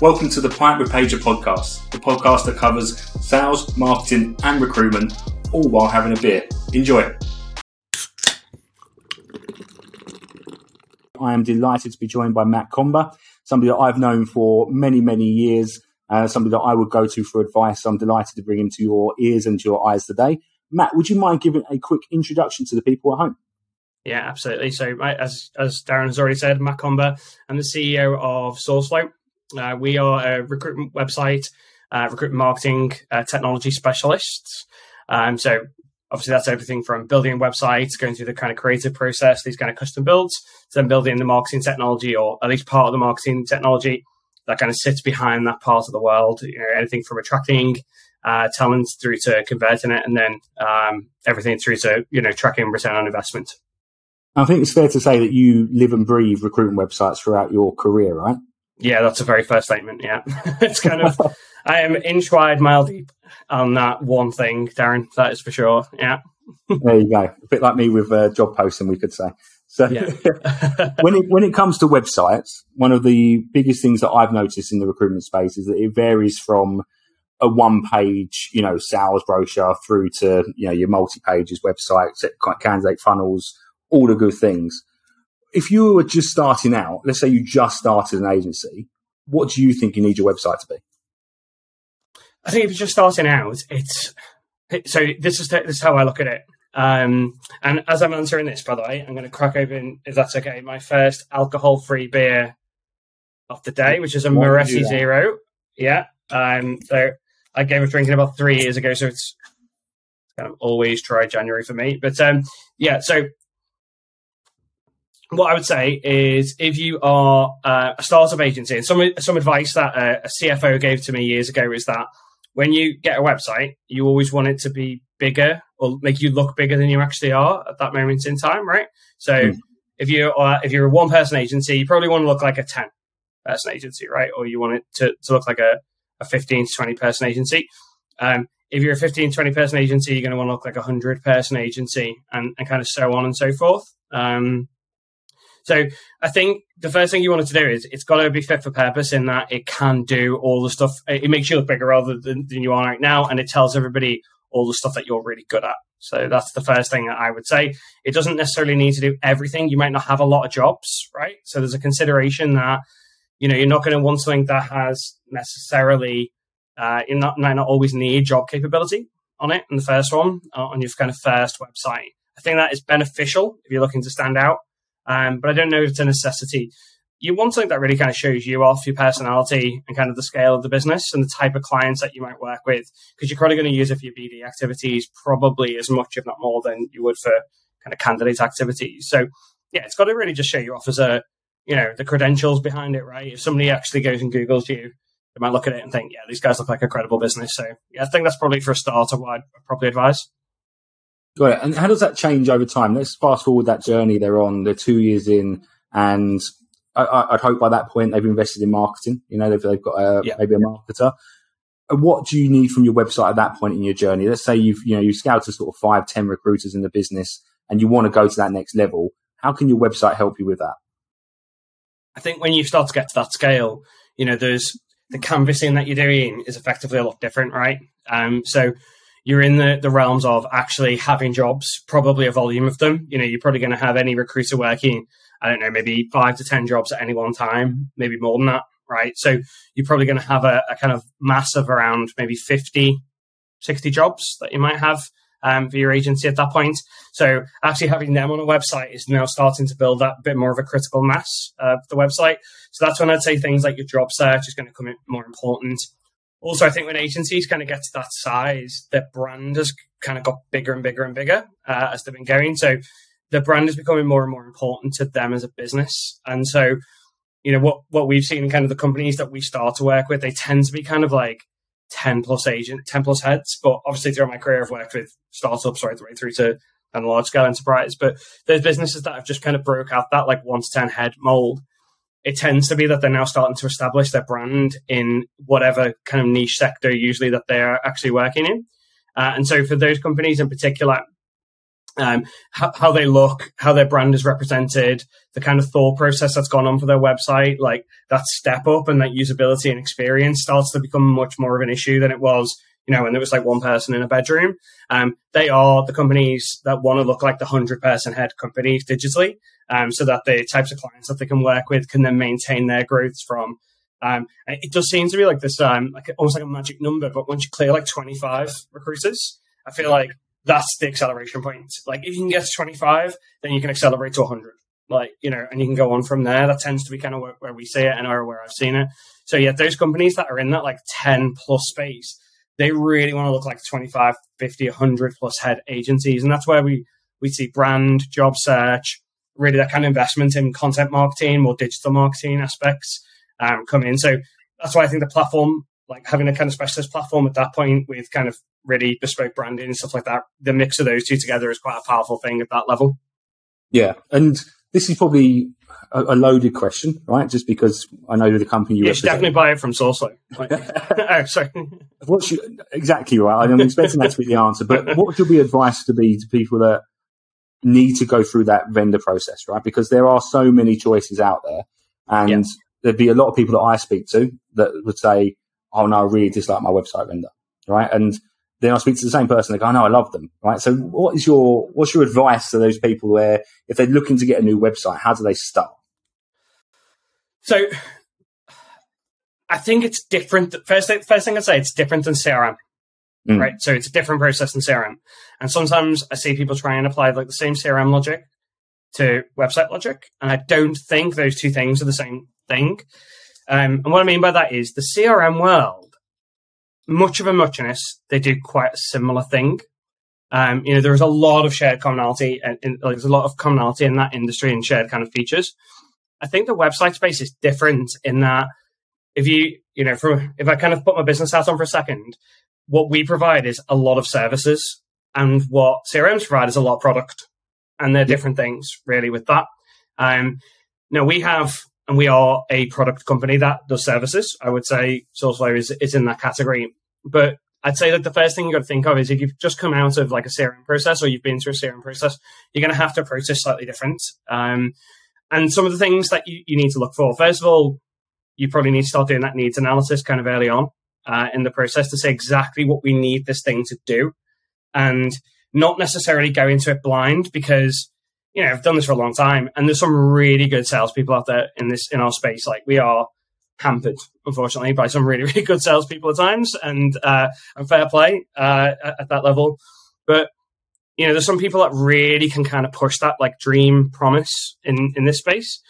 Welcome to the Pint with Paiger podcast, the podcast that covers sales, marketing, and recruitment, all while having a beer. Enjoy. I am delighted to be joined by Matt Comber, somebody that I've known for many, many years, uh, somebody that I would go to for advice. I'm delighted to bring him to your ears and to your eyes today. Matt, would you mind giving a quick introduction to the people at home? Yeah, absolutely. So, as as Darren has already said, Matt Comber, I'm the CEO of SourceFlow. Uh, we are a recruitment website, uh, recruitment marketing uh, technology specialists. Um, so obviously that's everything from building websites, going through the kind of creative process, these kind of custom builds, to then building the marketing technology or at least part of the marketing technology that kind of sits behind that part of the world. You know, anything from attracting uh, talent through to converting it, and then um, everything through to you know tracking return on investment. I think it's fair to say that you live and breathe recruitment websites throughout your career, right? Yeah, that's a very first statement. Yeah, it's kind of I am inch wide, mile deep on that one thing, Darren. That is for sure. Yeah. there you go. A bit like me with uh, job posting, we could say. So yeah. when it when it comes to websites, one of the biggest things that I've noticed in the recruitment space is that it varies from a one page, you know, sales brochure through to you know your multi pages websites, candidate funnels, all the good things if you were just starting out, let's say you just started an agency, what do you think you need your website to be? I think if you're just starting out, it's so this is this is how I look at it. Um, and as I'm answering this, by the way, I'm going to crack open, if that's okay, my first alcohol-free beer of the day, which is a Moretti Zero. Yeah. Um, so I gave a drinking about three years ago, so it's kind of always dry January for me. But um, yeah, so what I would say is if you are uh, a startup agency, and some some advice that uh, a CFO gave to me years ago is that when you get a website, you always want it to be bigger or make you look bigger than you actually are at that moment in time, right? So mm. if you are if you're a one person agency, you probably want to look like a ten person agency, right? Or you want it to, to look like a, a 15 to 20 person agency. Um, if you're a 15, 20 person agency, you're going to want to look like a 100 person agency and, and kind of so on and so forth. Um, so I think the first thing you want it to do is it's got to be fit for purpose in that it can do all the stuff. It makes you look bigger rather than, than you are right now, and it tells everybody all the stuff that you're really good at. So that's the first thing that I would say. It doesn't necessarily need to do everything. You might not have a lot of jobs, right? So there's a consideration that you know you're not going to want something that has necessarily uh, you not might not always need job capability on it in the first one uh, on your kind of first website. I think that is beneficial if you're looking to stand out. Um, but I don't know if it's a necessity. You want something that really kind of shows you off your personality and kind of the scale of the business and the type of clients that you might work with, because you're probably going to use it for your BD activities probably as much, if not more, than you would for kind of candidate activities. So yeah, it's got to really just show you off as a, you know, the credentials behind it, right? If somebody actually goes and Googles you, they might look at it and think, yeah, these guys look like a credible business. So yeah, I think that's probably for a starter what I'd probably advise. Got it. And how does that change over time? Let's fast forward that journey they're on. They're two years in, and I, would hope by that point they've invested in marketing. You know, they've, they've got a, yeah. maybe a marketer. What do you need from your website at that point in your journey? Let's say you've you know you've scouted sort of five, ten recruiters in the business, and you want to go to that next level. How can your website help you with that? I think when you start to get to that scale, you know, there's the canvassing that you're doing is effectively a lot different, right? Um, so you're in the, the realms of actually having jobs, probably a volume of them. You know, you're probably going to have any recruiter working, I don't know, maybe five to 10 jobs at any one time, maybe more than that, right? So you're probably going to have a, a kind of mass of around maybe 50, 60 jobs that you might have um, for your agency at that point. So actually having them on a website is now starting to build that bit more of a critical mass of the website. So that's when I'd say things like your job search is going to come in more important also, I think when agencies kind of get to that size, their brand has kind of got bigger and bigger and bigger uh, as they've been going. So the brand is becoming more and more important to them as a business. And so, you know, what, what we've seen in kind of the companies that we start to work with, they tend to be kind of like 10 plus agent, 10 plus heads. But obviously throughout my career, I've worked with startups right through to and large scale enterprise. But there's businesses that have just kind of broke out that like one to 10 head mold it tends to be that they're now starting to establish their brand in whatever kind of niche sector usually that they're actually working in. Uh, and so for those companies in particular, um, how, how, they look, how their brand is represented, the kind of thought process that's gone on for their website, like that step up and that usability and experience starts to become much more of an issue than it was, you know, when there was like one person in a bedroom. Um, they are the companies that want to look like the hundred person head companies digitally, um, so that the types of clients that they can work with can then maintain their growth from. Um, it does seem to be like this, um, like almost like a magic number, but once you clear like 25 recruiters, I feel like that's the acceleration point. Like if you can get to 25, then you can accelerate to 100. Like, you know, and you can go on from there. That tends to be kind of where, where we see it and where I've seen it. So yeah, those companies that are in that like 10 plus space, they really want to look like 25, 50, 100 plus head agencies. And that's where we, we see brand, job search, really that kind of investment in content marketing, more digital marketing aspects um, come in. So that's why I think the platform, like having a kind of specialist platform at that point with kind of really bespoke branding and stuff like that. The mix of those two together is quite a powerful thing at that level. Yeah, and this is probably a, a loaded question, right? Just because I know the company you, you should definitely buy it from SourceFlow. oh, sorry. What's your, exactly right? I'm expecting that to be the answer, but what would your be advice to be to people that need to go through that vendor process, right? Because there are so many choices out there, and yeah. there'd be a lot of people that I speak to that would say, "Oh no, I really dislike my website vendor," right? And then I'll speak to the same person. They go, oh, "No, I love them." Right. So, what is your what's your advice to those people where if they're looking to get a new website, how do they start? So, I think it's different. First, thing, first thing I'd say, it's different than CRM. Mm. Right. So it's a different process than CRM. And sometimes I see people try and apply like the same CRM logic to website logic. And I don't think those two things are the same thing. Um, and what I mean by that is the CRM world much of a muchness, they do quite a similar thing. Um, you know, there's a lot of shared commonality, and, and there's a lot of commonality in that industry and shared kind of features. I think the website space is different in that if you, you know, from if I kind of put my business hat on for a second, what we provide is a lot of services, and what CRMs provide is a lot of product, and they're different things really with that. Um, now we have and we are a product company that does services. I would say SourceFlow is, is in that category. But I'd say that the first thing you got to think of is if you've just come out of like a CRM process or you've been through a CRM process, you're going to have to approach this slightly different. Um, and some of the things that you, you need to look for, first of all, you probably need to start doing that needs analysis kind of early on uh, in the process to say exactly what we need this thing to do and not necessarily go into it blind because you know, I've done this for a long time, and there's some really good salespeople out there in this in our space. Like we are hampered, unfortunately, by some really really good salespeople at times, and uh, and fair play uh, at, at that level. But you know, there's some people that really can kind of push that like dream promise in in this space,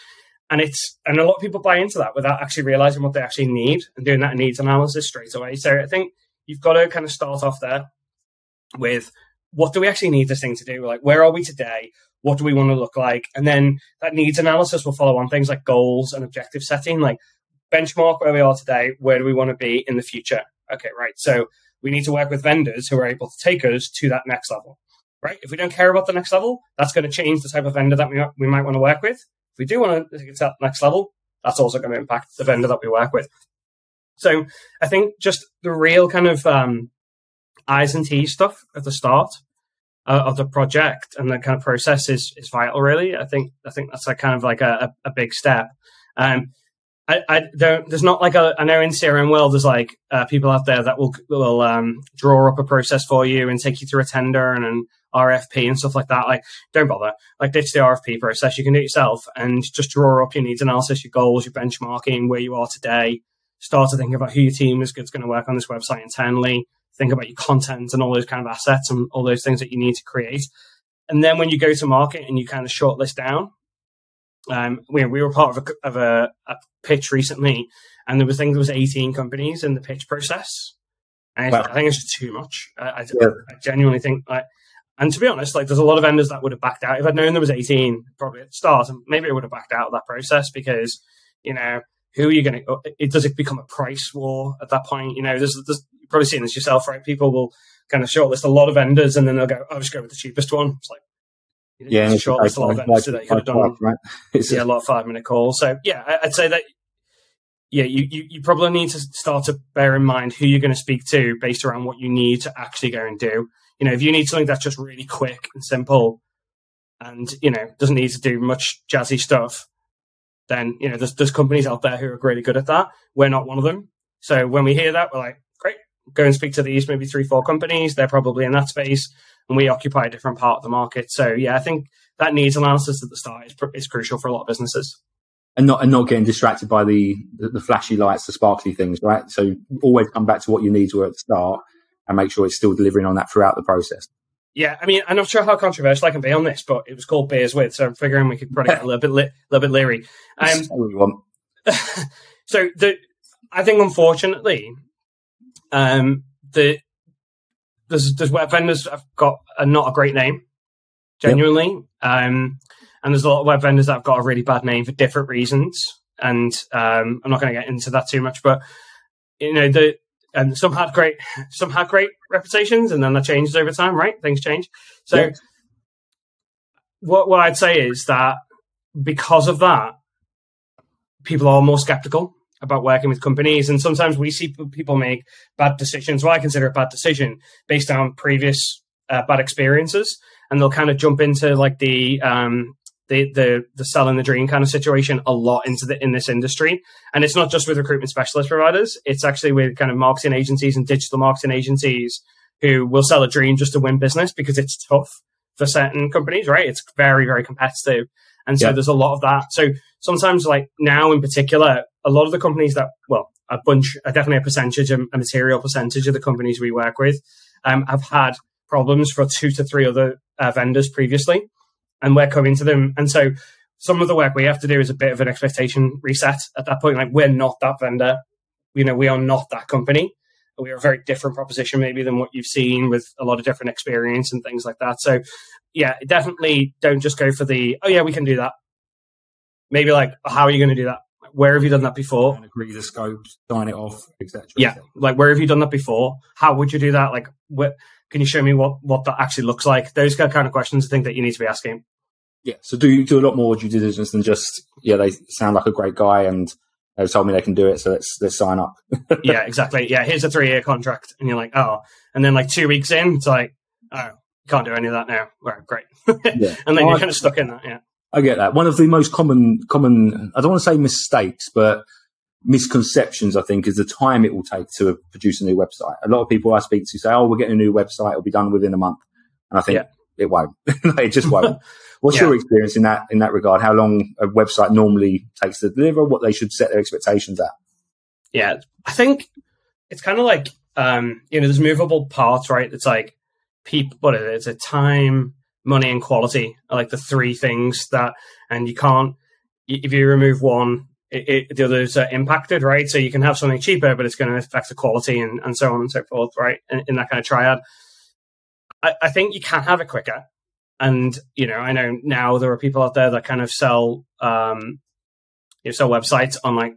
and it's and a lot of people buy into that without actually realizing what they actually need and doing that needs analysis straight away. So I think you've got to kind of start off there with what do we actually need this thing to do? Like, where are we today? What do we want to look like? And then that needs analysis will follow on things like goals and objective setting, like benchmark where we are today, where do we want to be in the future? Okay, right. So we need to work with vendors who are able to take us to that next level, right? If we don't care about the next level, that's going to change the type of vendor that we, we might want to work with. If we do want to get to that next level, that's also going to impact the vendor that we work with. So I think just the real kind of um, I's and T's stuff at the start uh, of the project and the kind of process is, is vital. Really, I think I think that's a kind of like a, a big step. Um, I, I don't. There's not like a. I know in CRM world there's like uh, people out there that will will um, draw up a process for you and take you through a tender and an RFP and stuff like that. Like, don't bother. Like, ditch the RFP process. You can do it yourself and just draw up your needs analysis, your goals, your benchmarking, where you are today. Start to think about who your team is going to work on this website internally think about your content and all those kind of assets and all those things that you need to create. And then when you go to market and you kind of shortlist down, um, we, we were part of a, of a, a pitch recently, and there was things there was 18 companies in the pitch process. And wow. I think it's just too much. I, I, yeah. I, genuinely think like, and to be honest, like there's a lot of vendors that would have backed out. If I'd known there was 18, probably at the start, maybe I would have backed out of that process because, you know, who are you going to, uh, it does it become a price war at that point? You know, there's, there's you've probably seen this yourself, right? People will kind of shortlist a lot of vendors and then they'll go, I'll just go with the cheapest one. It's like, yeah, it's shortlist a lot of vendors like, you could have done. Right? yeah, a lot of five minute calls. So yeah, I'd say that, yeah, you, you, you probably need to start to bear in mind who you're going to speak to based around what you need to actually go and do. You know, if you need something that's just really quick and simple, and you know doesn't need to do much jazzy stuff, then you know there's there's companies out there who are really good at that. We're not one of them. So when we hear that, we're like, great, go and speak to these maybe three, four companies. They're probably in that space, and we occupy a different part of the market. So yeah, I think that needs analysis at the start is, is crucial for a lot of businesses. And not and not getting distracted by the, the, the flashy lights, the sparkly things, right? So always come back to what your needs were at the start, and make sure it's still delivering on that throughout the process. Yeah, I mean, I'm not sure how controversial I can be on this, but it was called Beers With, so I'm figuring we could probably get a little bit, li- little bit leery. Um, so the, I think unfortunately, um, the there's there's web vendors have got a, not a great name, genuinely, yep. um, and there's a lot of web vendors that have got a really bad name for different reasons, and um, I'm not going to get into that too much, but you know the and some had great some had great reputations and then that changes over time right things change so yeah. what what i'd say is that because of that people are more skeptical about working with companies and sometimes we see people make bad decisions well i consider a bad decision based on previous uh, bad experiences and they'll kind of jump into like the um, the the the selling the dream kind of situation a lot into the in this industry. And it's not just with recruitment specialist providers. It's actually with kind of marketing agencies and digital marketing agencies who will sell a dream just to win business because it's tough for certain companies right? It's very very competitive. And so yeah. there's a lot of that. So sometimes like now in particular a lot of the companies that well a bunch definitely a percentage a material percentage of the companies we work with um, have had problems for two to three other uh, vendors previously and we're coming to them. And so some of the work we have to do is a bit of an expectation reset at that point. Like we're not that vendor. You know, we are not that company. We are a very different proposition maybe than what you've seen with a lot of different experience and things like that. So yeah, definitely don't just go for the, oh yeah, we can do that. Maybe like, how are you going to do that? Where have you done that before? And agree the scope, sign it off, etc. Yeah, like where have you done that before? How would you do that? Like, what can you show me what what that actually looks like? Those kind of questions I think that you need to be asking. Yeah. So do do a lot more due diligence than just yeah they sound like a great guy and they've told me they can do it, so let's let's sign up. yeah, exactly. Yeah, here's a three year contract, and you're like, oh, and then like two weeks in, it's like, oh, can't do any of that now. Right, great. yeah. and then you're kind of stuck in that. Yeah. I get that. One of the most common common I don't want to say mistakes, but misconceptions, I think, is the time it will take to produce a new website. A lot of people I speak to say, "Oh, we're getting a new website; it'll be done within a month," and I think yeah. It won't. it just won't. What's yeah. your experience in that in that regard? How long a website normally takes to deliver? What they should set their expectations at? Yeah, I think it's kind of like um, you know, there's movable parts, right? It's like people, what is it? It's a time, money, and quality are like the three things that, and you can't if you remove one, it, it, the others are impacted, right? So you can have something cheaper, but it's going to affect the quality and, and so on and so forth, right? In, in that kind of triad. I, I, think you can have it quicker. And you know, I know now there are people out there that kind of sell, um, you know, sell websites on like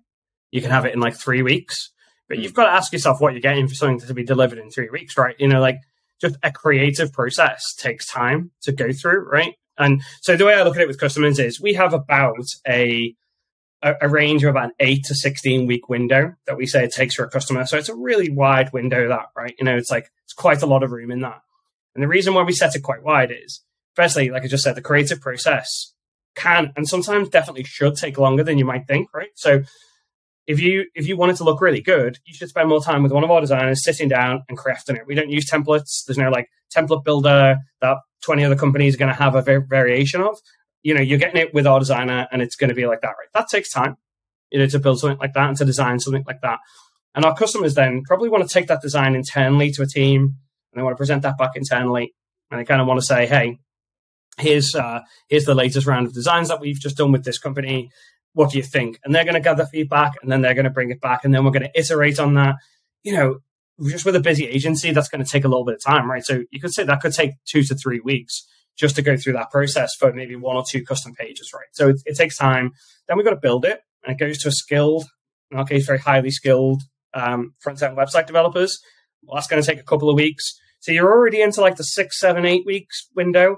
you can have it in like three weeks, but you've got to ask yourself what you're getting for something to be delivered in three weeks, right? You know, like just a creative process takes time to go through, right? And so the way I look at it with customers is we have about a a, range of about an eight to 16 week window that we say it takes for a customer. So it's a really wide window that, right? You know, it's like, it's quite a lot of room in that. And the reason why we set it quite wide is firstly, like I just said, the creative process can and sometimes definitely should take longer than you might think, right? So if you if you want it to look really good, you should spend more time with one of our designers sitting down and crafting it. We don't use templates. There's no like template builder that 20 other companies are going to have a variation of. You know, you're getting it with our designer and it's going to be like that, right? That takes time, you know, to build something like that and to design something like that. And our customers then probably want to take that design internally to a team and they want to present that back internally. And they kind of want to say, hey, here's uh, here's the latest round of designs that we've just done with this company. What do you think? And they're going to gather feedback, and then they're going to bring it back, and then we're going to iterate on that. You know, just with a busy agency, that's going to take a little bit of time, right? So you could say that could take two to three weeks just to go through that process for maybe one or two custom pages, right? So it, it takes time. Then we've got to build it, and it goes to a skilled, in our case, very highly skilled um, front end website developers. Well, that's going to take a couple of weeks. So you're already into like the six, seven, eight weeks window.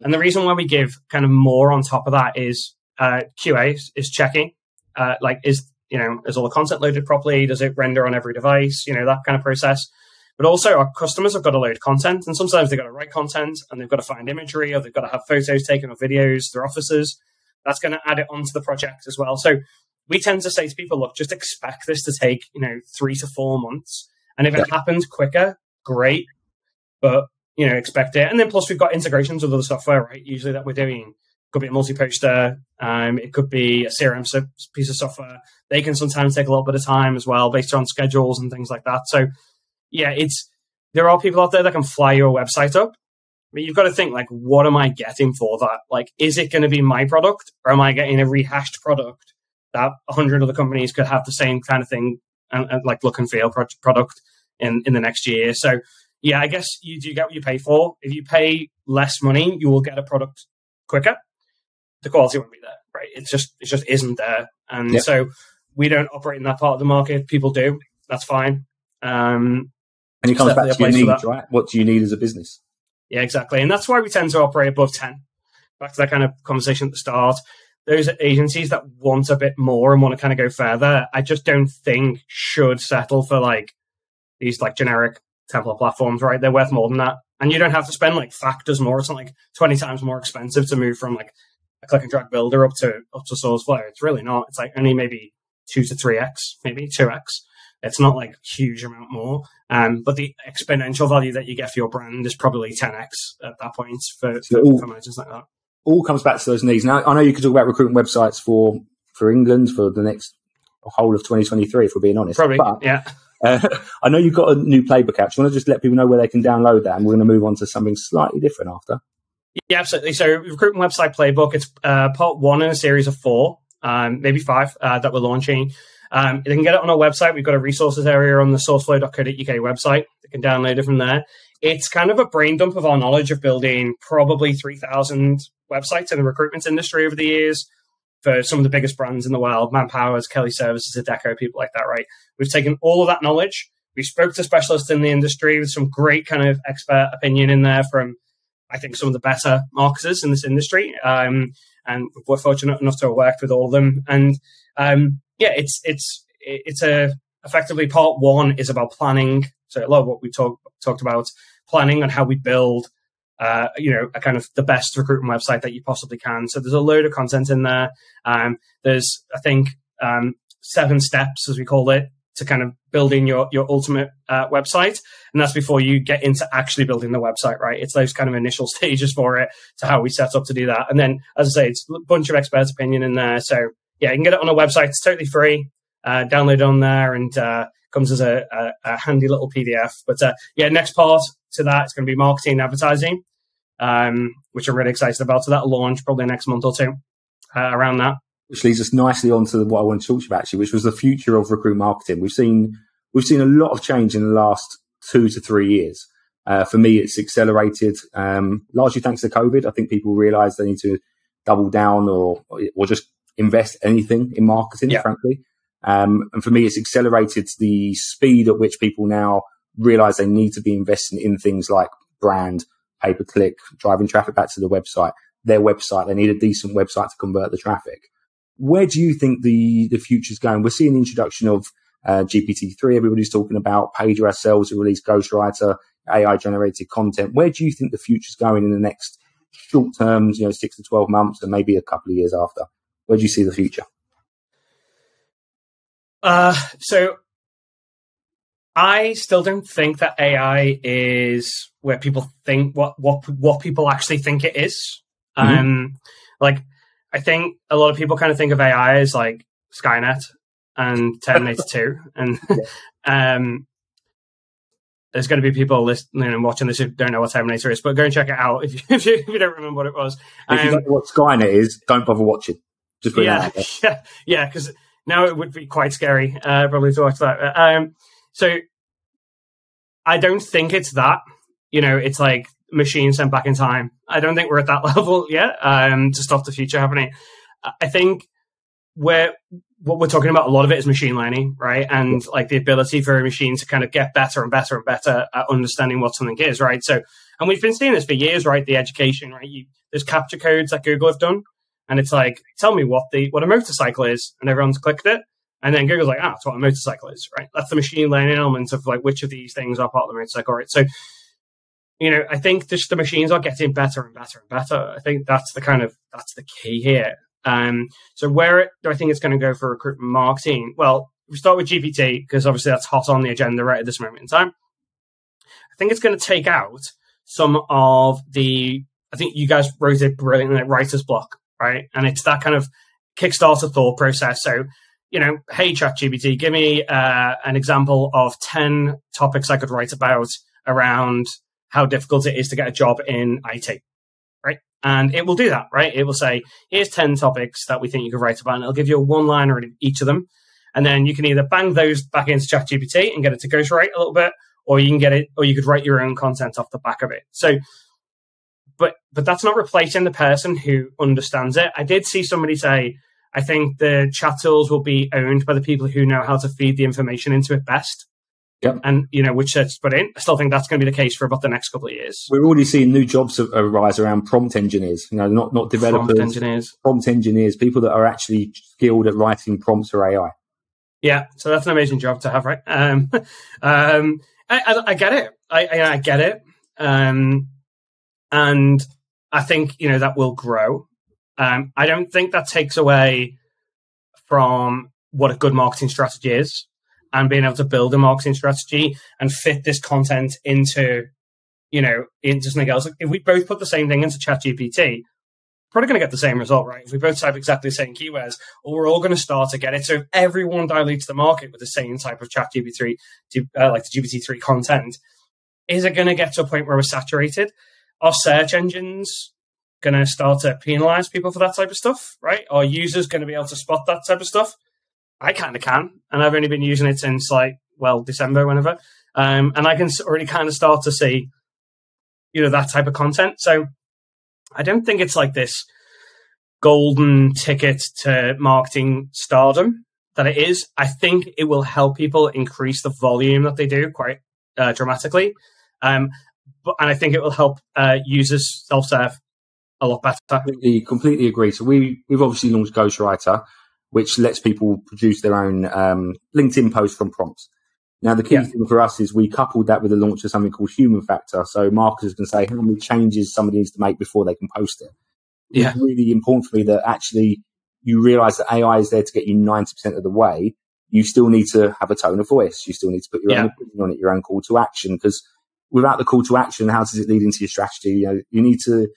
And the reason why we give kind of more on top of that is uh, QA is checking, uh, like is you know is all the content loaded properly? Does it render on every device? You know that kind of process. But also, our customers have got to load content, and sometimes they've got to write content, and they've got to find imagery, or they've got to have photos taken or videos, their offices. That's going to add it onto the project as well. So we tend to say to people, look, just expect this to take, you know, three to four months. And if it happens quicker, great. But, you know, expect it. And then plus we've got integrations with other software, right? Usually that we're doing could be a multi-poster. Um, it could be a CRM piece of software. They can sometimes take a little bit of time as well, based on schedules and things like that. So, yeah, it's there are people out there that can fly your website up. But you've got to think like, what am I getting for that? Like, is it going to be my product, or am I getting a rehashed product that hundred other companies could have the same kind of thing and, and like look and feel product in in the next year? So, yeah, I guess you do get what you pay for. If you pay less money, you will get a product quicker the quality won't be there, right? It's just it just isn't there, and yep. so we don't operate in that part of the market. People do. That's fine. Um, and it comes back to your needs, right? What do you need as a business? Yeah, exactly, and that's why we tend to operate above ten. Back to that kind of conversation at the start. Those agencies that want a bit more and want to kind of go further, I just don't think should settle for like these like generic template platforms, right? They're worth more than that. And you don't have to spend like factors more. It's not like 20 times more expensive to move from like a click and drag builder up to up to SourceFlow. It's really not. It's like only maybe two to three x, maybe two x. It's not like huge amount more. Um, but the exponential value that you get for your brand is probably 10x at that point for, so for, all, for managers like that. All comes back to those needs. Now, I know you could talk about recruitment websites for for England for the next whole of 2023, if we're being honest. Probably, but, yeah. I know you've got a new playbook out. Do you want to just let people know where they can download that? And we're going to move on to something slightly different after. Yeah, absolutely. So, recruitment website playbook. It's uh, part one in a series of four, um, maybe five uh, that we're launching. Um, you can get it on our website. We've got a resources area on the sourceflow.co.uk website. You can download it from there. It's kind of a brain dump of our knowledge of building probably 3,000 websites in the recruitment industry over the years for some of the biggest brands in the world, Manpower's, Kelly Services, Adecco, people like that, right? We've taken all of that knowledge. We spoke to specialists in the industry with some great kind of expert opinion in there from I think, some of the better marketers in this industry. Um, and we're fortunate enough to have worked with all of them. And um, yeah, it's it's it's a effectively part one is about planning. So a lot of what we talked talked about planning and how we build. Uh, you know, a kind of the best recruitment website that you possibly can. So there's a load of content in there. Um, there's, I think, um, seven steps, as we call it, to kind of building your your ultimate uh, website. And that's before you get into actually building the website right? It's those kind of initial stages for it to how we set up to do that. And then as i say it's a bunch of experts opinion in there. So yeah you can get it on a website. It's totally free. Uh, download on there and uh, comes as a, a, a, handy little pdf but uh, yeah next part to that is going to be marketing and advertising um, which i'm really excited about so that'll launch probably next month or two uh, around that which leads us nicely on to what I want to talk to you about actually, which was the future of recruit marketing. We've seen we've seen a lot of change in the last two to three years. Uh, for me, it's accelerated um, largely thanks to COVID. I think people realise they need to double down or or just invest anything in marketing. Yeah. Frankly, um, and for me, it's accelerated the speed at which people now realise they need to be investing in things like brand, pay per click, driving traffic back to the website, their website. They need a decent website to convert the traffic where do you think the the future's going? We're seeing the introduction of uh, GPT-3. Everybody's talking about Paiger ourselves to release Ghostwriter, AI generated content. Where do you think the future's going in the next short terms, you know, six to 12 months and maybe a couple of years after? Where do you see the future? Uh, so I still don't think that AI is where people think what what what people actually think it is. Mm-hmm. Um, like I think a lot of people kind of think of AI as like Skynet and Terminator 2. And um, there's going to be people listening and watching this who don't know what Terminator is, but go and check it out if you, if you, if you don't remember what it was. If um, you don't know what Skynet is, don't bother watching. Just yeah, yeah, yeah, because now it would be quite scary uh, probably to watch that. Um, so I don't think it's that. You know, it's like machine sent back in time. I don't think we're at that level yet um, to stop the future happening. I think where what we're talking about a lot of it is machine learning, right? And like the ability for a machine to kind of get better and better and better at understanding what something is, right? So, and we've been seeing this for years, right? The education, right? You, there's CAPTCHA codes that Google have done, and it's like, tell me what the what a motorcycle is, and everyone's clicked it, And then Google's like, ah, that's what a motorcycle is, right? That's the machine learning element of like which of these things are part of the motorcycle, right? So, you know, I think just the machines are getting better and better and better. I think that's the kind of that's the key here. Um, so where do I think it's going to go for recruitment marketing? Well, we start with GPT because obviously that's hot on the agenda right at this moment in time. I think it's going to take out some of the. I think you guys wrote it brilliantly, like writer's block, right? And it's that kind of Kickstarter thought process. So, you know, hey, ChatGPT, give me uh, an example of 10 topics I could write about around how difficult it is to get a job in IT, right? And it will do that, right? It will say, here's 10 topics that we think you could write about, and it'll give you a one liner in each of them. And then you can either bang those back into ChatGPT and get it to ghostwrite a little bit, or you can get it, or you could write your own content off the back of it. So, but but that's not replacing the person who understands it. I did see somebody say, I think the chat tools will be owned by the people who know how to feed the information into it best. Yep. And you know which sets put in. I still think that's going to be the case for about the next couple of years. We're already seeing new jobs arise around prompt engineers. You know, not not developers, prompt engineers, prompt engineers, people that are actually skilled at writing prompts for AI. Yeah, so that's an amazing job to have, right? Um, um, I, I, I, get it. I, I, get it. Um, and I think you know that will grow. Um, I don't think that takes away from what a good marketing strategy is and being able to build a marketing strategy and fit this content into, you know, into something else. If we both put the same thing into ChatGPT, probably going to get the same result, right? If we both type exactly the same keywords, or we're all going to start to get it. So if everyone dilutes the market with the same type of chat GPT, uh, like the GPT-3 content, is it going to get to a point where we're saturated? Are search engines going to start to penalize people for that type of stuff, right? Are users going to be able to spot that type of stuff? I kind of can, and I've only been using it since like, well, December, whenever. Um, and I can already kind of start to see, you know, that type of content. So I don't think it's like this golden ticket to marketing stardom that it is. I think it will help people increase the volume that they do quite uh, dramatically. Um, but, and I think it will help uh, users self serve a lot better. Completely, completely agree. So we we've obviously launched Ghostwriter, which lets people produce their own um, LinkedIn posts from prompts. Now, the key yeah. thing for us is we coupled that with the launch of something called Human Factor. So marketers can say how many changes somebody needs to make before they can post it. Yeah. It's really important for me that actually you realize that AI is there to get you 90% of the way. You still need to have a tone of voice. You still need to put your yeah. own opinion on it, your own call to action. Because without the call to action, how does it lead into your strategy? You know, you need to,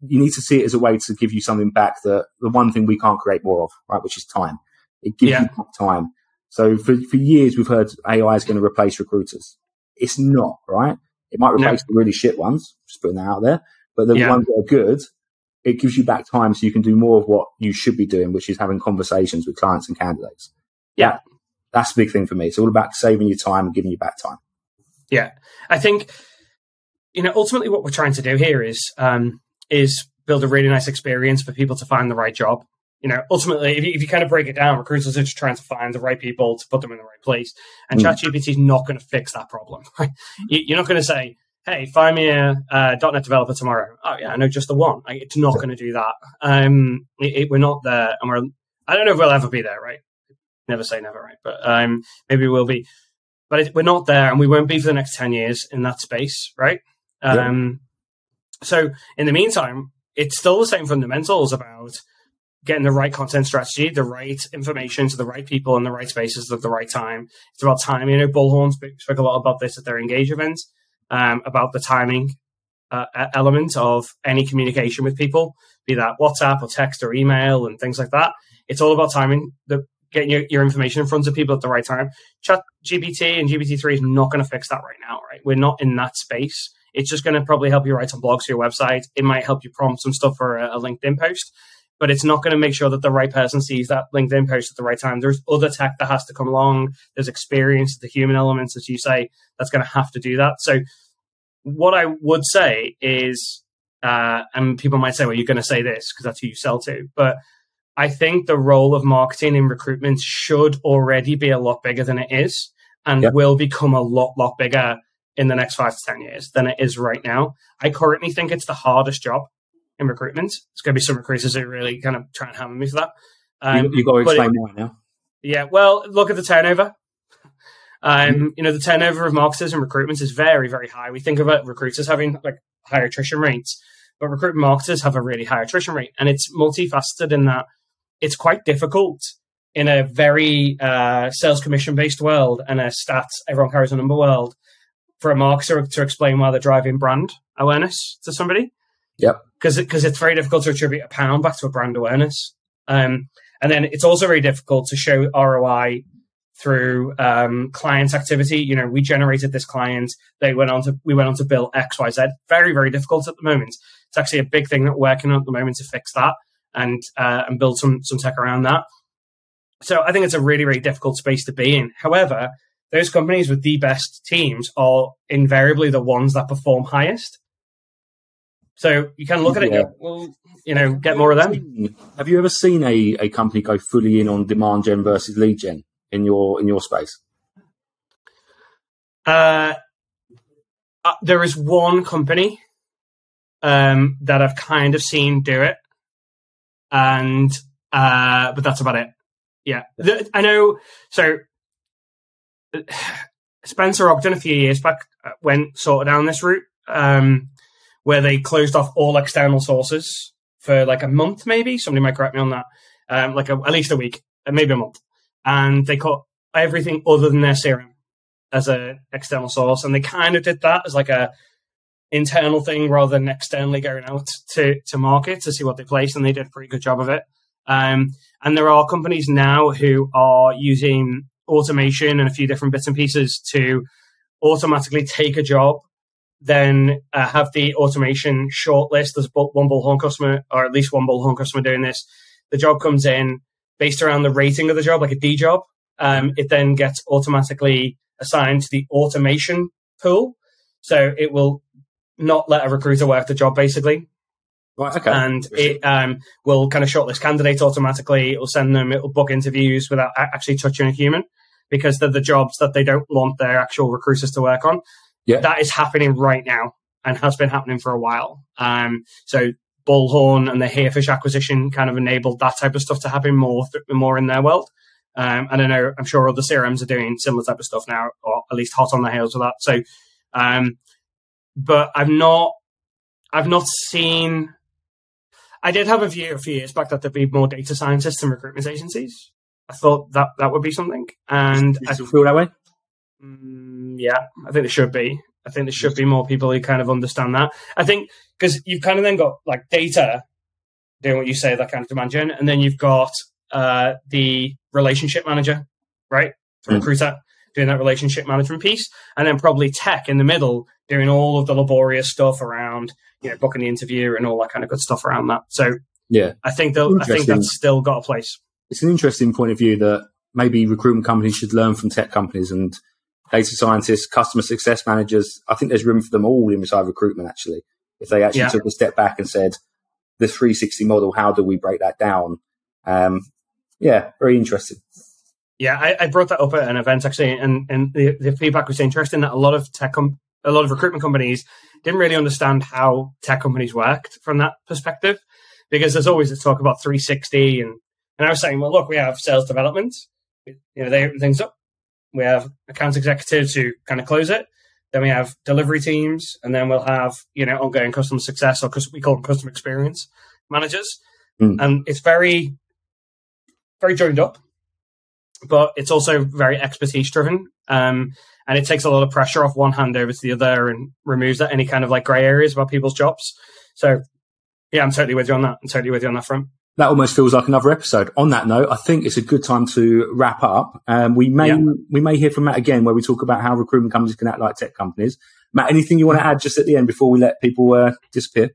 you need to see it as a way to give you something back that the one thing we can't create more of, right? Which is time. It gives yeah. you time. So for, for years, we've heard AI is going to replace recruiters. It's not, right? It might replace no. the really shit ones, just putting that out there. But the yeah. ones that are good, it gives you back time so you can do more of what you should be doing, which is having conversations with clients and candidates. Yeah. That, that's the big thing for me. It's all about saving you time and giving you back time. Yeah. I think, you know, ultimately what we're trying to do here is, um, is build a really nice experience for people to find the right job you know, ultimately, if you, if you, kind of break it down, recruiters are just trying to find the right people to put them in the right place. And mm. ChatGPT is not going to fix that problem. Right? You, are not going to say, hey, find me a, a, .NET developer tomorrow. Oh, yeah, I know just the one. Like, it's not going to do that. Um, it, it, we're not there. And we're, I don't know if we'll ever be there, right? Never say never, right? But um, maybe we'll be. But it, we're not there, and we won't be for the next 10 years in that space, right? Um, yeah. So in the meantime, it's still the same fundamentals about – getting the right content strategy, the right information to the right people in the right spaces at the right time. It's about time. You know, Bullhorn spoke a lot about this at their Engage events, um, about the timing uh, element of any communication with people, be that WhatsApp or text or email and things like that. It's all about timing, the, getting your, your information in front of people at the right time. Chat GPT and GPT-3 is not going to fix that right now, right? We're not in that space. It's just going to probably help you write some blogs for your website. It might help you prompt some stuff for a, a LinkedIn post but it's not going to make sure that the right person sees that LinkedIn post at the right time. There's other tech that has to come along. There's experience, the human elements, as you say, that's going to have to do that. So, what I would say is, uh, and people might say, well, you're going to say this because that's who you sell to. But I think the role of marketing in recruitment should already be a lot bigger than it is and yep. will become a lot, lot bigger in the next five to 10 years than it is right now. I currently think it's the hardest job in recruitment. It's going to be some recruiters who really kind of try and hammer me for that. Um, you, you got to explain why now. Yeah, well, look at the turnover. Um, you know, the turnover of marketers and recruitment is very, very high. We think about recruiters having like higher attrition rates, but recruitment marketers have a really high attrition rate, and it's multifaceted in that it's quite difficult in a very uh, sales commission based world and a stats everyone carries a number world for a marketer to explain why they're driving brand awareness to somebody. Yep. Because because it's very difficult to attribute a pound back to a brand awareness. Um, and then it's also very difficult to show ROI through um, client activity. You know, we generated this client. They went on to we went on to bill X, Y, Z. Very, very difficult at the moment. It's actually a big thing that we're working on at the moment to fix that and uh, and build some some tech around that. So I think it's a really, really difficult space to be in. However, those companies with the best teams are invariably the ones that perform highest. So you can look at it, yeah. well, you know, get more of them. Have you ever seen a, a company go fully in on demand gen versus lead gen in your in your space? Uh, uh, there is one company um, that I've kind of seen do it, and uh, but that's about it. Yeah, the, I know. So Spencer Ogden a few years back uh, went sort of down this route. Um, where they closed off all external sources for like a month, maybe. Somebody might correct me on that. Um, like a, at least a week, uh, maybe a month. And they cut everything other than their CRM as a external source. And they kind of did that as like a internal thing rather than externally going out to, to market to see what they place. And they did a pretty good job of it. Um, and there are companies now who are using automation and a few different bits and pieces to automatically take a job then uh, have the automation shortlist. There's one bullhorn customer, or at least one bullhorn customer doing this. The job comes in based around the rating of the job, like a D job. Um, it then gets automatically assigned to the automation pool. So it will not let a recruiter work the job basically. Right, okay. And it um, will kind of shortlist candidates automatically. It will send them, it will book interviews without actually touching a human because they're the jobs that they don't want their actual recruiters to work on. Yeah. That is happening right now and has been happening for a while. Um, so Bullhorn and the Herefish acquisition kind of enabled that type of stuff to happen more, more in their world. Um, and I know, I'm sure other CRMs are doing similar type of stuff now, or at least hot on the heels of that. So, um, but I've not, I've not seen, I did have a view a few years back that there'd be more data scientists in recruitment agencies. I thought that that would be something. And I feel that way. Mm, yeah, I think there should be. I think there should be more people who kind of understand that. I think because you've kind of then got like data doing what you say, that kind of demand gen, and then you've got uh, the relationship manager, right? Mm. Recruiter doing that relationship management piece, and then probably tech in the middle doing all of the laborious stuff around, you know, booking the interview and all that kind of good stuff around that. So yeah, I think I think that's still got a place. It's an interesting point of view that maybe recruitment companies should learn from tech companies and data scientists, customer success managers. I think there's room for them all inside recruitment, actually. If they actually yeah. took a step back and said, the 360 model, how do we break that down? Um, yeah, very interesting. Yeah, I, I, brought that up at an event actually, and, and the, the feedback was interesting that a lot of tech, com- a lot of recruitment companies didn't really understand how tech companies worked from that perspective, because there's always this talk about 360, and and I was saying, well, look, we have sales development, you know, they open things up, we have account executives who kind of close it. Then we have delivery teams, and then we'll have you know ongoing customer success or we call them customer experience managers. Mm. And it's very, very joined up, but it's also very expertise driven. Um, and it takes a lot of pressure off one hand over to the other and removes that any kind of like grey areas about people's jobs. So yeah, I'm totally with you on that. I'm totally with you on that front that almost feels like another episode. On that note, I think it's a good time to wrap up. Um, we may yeah. we may hear from Matt again where we talk about how recruitment companies can act like tech companies. Matt, anything you want to add just at the end before we let people uh, disappear?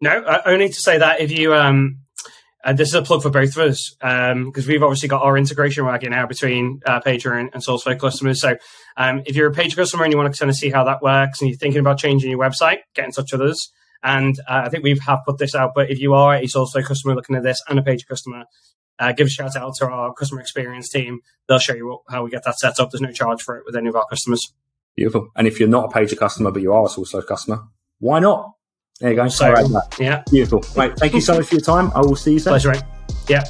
No, uh, only to say that if you um, uh, this is a plug for both of us because um, we've obviously got our integration working now between uh, Paiger and, and SourceFlow customers. So um, if you're a Paiger customer and you want to kind of see how that works and you're thinking about changing your website, get in touch with us. And uh, I think we have put this out, but if you are a SourceFlow customer looking at this and a Paiger customer, uh, give a shout out to our customer experience team. They'll show you how we get that set up. There's no charge for it with any of our customers. Beautiful. And if you're not a Paiger customer, but you are a SourceFlow customer, why not? There you go. So, yeah. Beautiful. Right. Thank you so much for your time. I will see you soon. Pleasure, mate. Yeah.